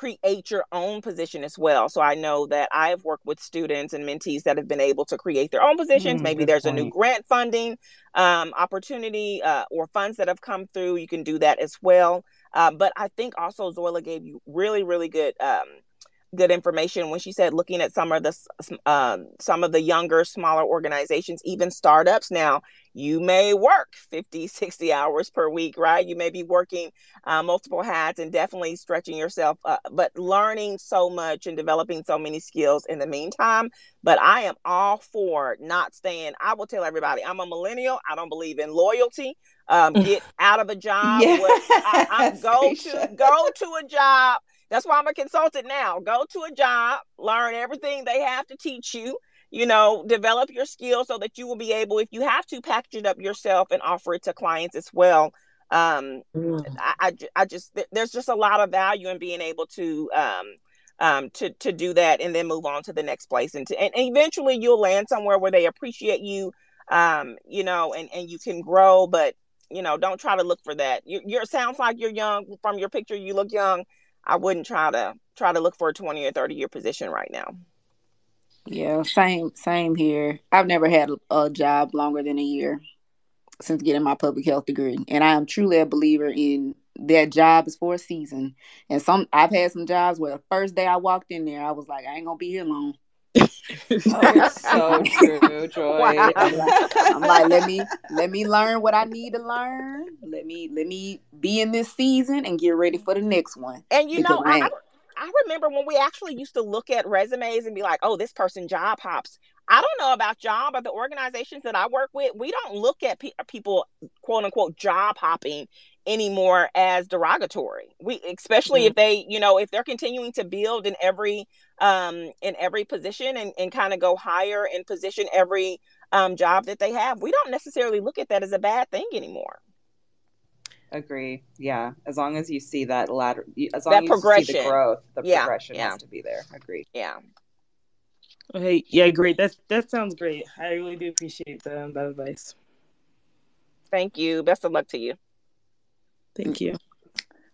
create your own position as well. So I know that I have worked with students and mentees that have been able to create their own positions. Mm, Maybe there's point. a new grant funding um, opportunity uh, or funds that have come through. You can do that as well. Uh, but I think also Zoila gave you really, really good. Um, good information when she said looking at some of the um, some of the younger smaller organizations even startups now you may work 50 60 hours per week right? You may be working uh, multiple hats and definitely stretching yourself uh, but learning so much and developing so many skills in the meantime. But i am all for not staying i will tell everybody i'm a millennial i don't believe in loyalty um, get out of a job. Yes, I, I go to go to a job. That's why i'm a consultant now. Go to a job learn everything they have to teach you you know, develop your skills so that you will be able, if you have to, package it up yourself and offer it to clients as well. Um, mm. I, I, I, just there's just a lot of value in being able to um, um, to to do that and then move on to the next place and to and, eventually you'll land somewhere where they appreciate you, um, you know, and and you can grow, but you know, don't try to look for that. You, you're sounds like you're young from your picture. You look young. I wouldn't try to try to look for a 20 or 30 year position right now. Yeah, same same here. I've never had a, a job longer than a year since getting my public health degree, and I am truly a believer in that job is for a season. And some I've had some jobs where the first day I walked in there, I was like, I ain't gonna be here long. oh, it's so true, Joy. Wow. I'm, like, I'm like, let me let me learn what I need to learn. Let me let me be in this season and get ready for the next one. And you know, I, I, remember when we actually used to look at resumes and be like, oh, this person job hops. I don't know about y'all, but the organizations that I work with, we don't look at pe- people, quote unquote, job hopping anymore as derogatory. We, especially mm-hmm. if they, you know, if they're continuing to build in every, um, in every position and, and kind of go higher in position every um, job that they have, we don't necessarily look at that as a bad thing anymore agree. Yeah, as long as you see that ladder, as long that as you see the growth, the yeah, progression yeah. has to be there. Agree. Yeah. Okay. Yeah. Great. That that sounds great. I really do appreciate the, that advice. Thank you. Best of luck to you. Thank you.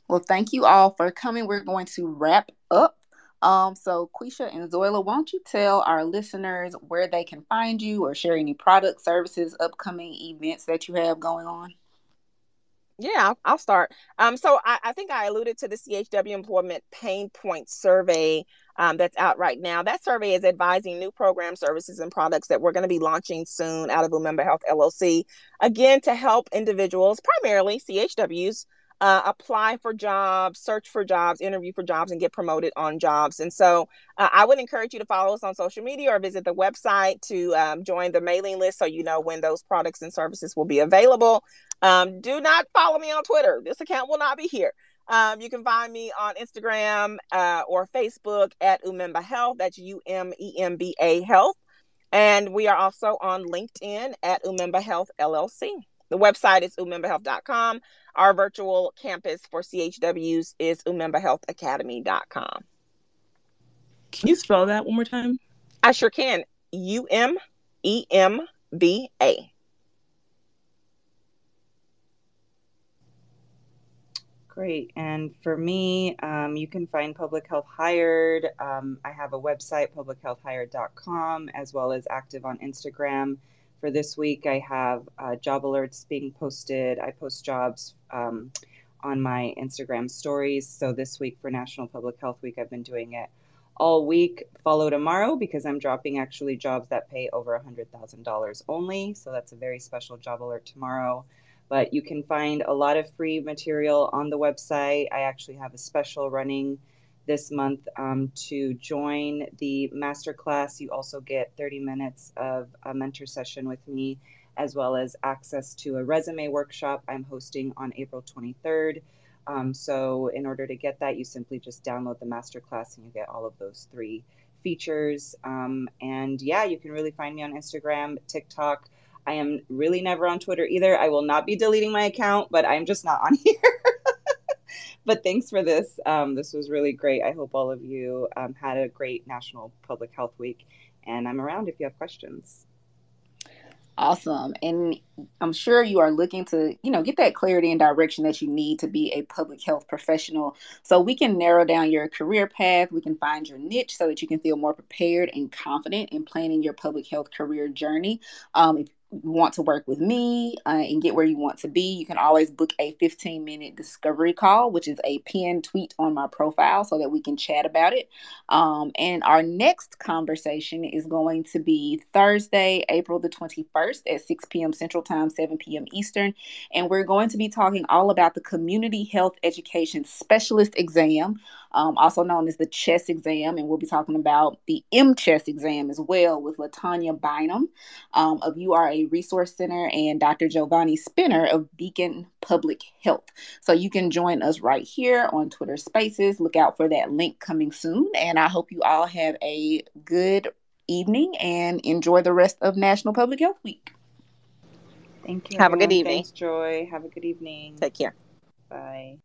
Well, thank you all for coming. We're going to wrap up. Um, so Quisha and Zoila, won't you tell our listeners where they can find you or share any product, services, upcoming events that you have going on? Yeah, I'll, start. Um, so I, I, think I alluded to the CHW Employment Pain Point Survey um, that's out right now. That survey is advising new program services, and products that we're going to be launching soon out of Umemba Health LLC. Again, to help individuals, primarily CHWs, uh, apply for jobs, search for jobs, interview for jobs, and get promoted on jobs. And so uh, I would encourage you to follow us on social media or visit the website to um, join the mailing list so you know when those products and services will be available. Um, do not follow me on Twitter. This account will not be here. Um, you can find me on Instagram uh, or Facebook at Umemba Health. That's U M E M B A Health. And we are also on LinkedIn at Umemba Health LLC. The website is umembahealth.com. Our virtual campus for CHWs is umembahealthacademy.com. Can you spell that one more time? I sure can. U M E M B A. Great. And for me, um, you can find Public Health Hired. Um, I have a website, publichealthhired.com, as well as active on Instagram. For this week, I have uh, job alerts being posted. I post jobs um, on my Instagram stories. So this week for National Public Health Week, I've been doing it all week. Follow tomorrow because I'm dropping actually jobs that pay over $100,000 only. So that's a very special job alert tomorrow but you can find a lot of free material on the website. I actually have a special running this month um, to join the masterclass. You also get 30 minutes of a mentor session with me, as well as access to a resume workshop I'm hosting on April 23rd. Um, so, in order to get that, you simply just download the masterclass and you get all of those three features. Um, and yeah, you can really find me on Instagram, TikTok. I am really never on Twitter either. I will not be deleting my account, but I'm just not on here. but thanks for this. Um, this was really great. I hope all of you um, had a great National Public Health Week. And I'm around if you have questions. Awesome. And I'm sure you are looking to, you know, get that clarity and direction that you need to be a public health professional. So we can narrow down your career path. We can find your niche so that you can feel more prepared and confident in planning your public health career journey. Um, if want to work with me uh, and get where you want to be, you can always book a 15 minute discovery call, which is a pinned tweet on my profile so that we can chat about it. Um, and our next conversation is going to be Thursday, April the 21st at 6 p.m. Central Time, 7 p.m. Eastern. And we're going to be talking all about the Community Health Education Specialist exam um, also known as the CHES exam. And we'll be talking about the MCHES exam as well with Latanya Bynum um, of URA Resource Center and Dr. Giovanni Spinner of Beacon Public Health. So you can join us right here on Twitter Spaces. Look out for that link coming soon. And I hope you all have a good evening and enjoy the rest of National Public Health Week. Thank you. Have a good evening. Thanks, Joy. Have a good evening. Take care. Bye.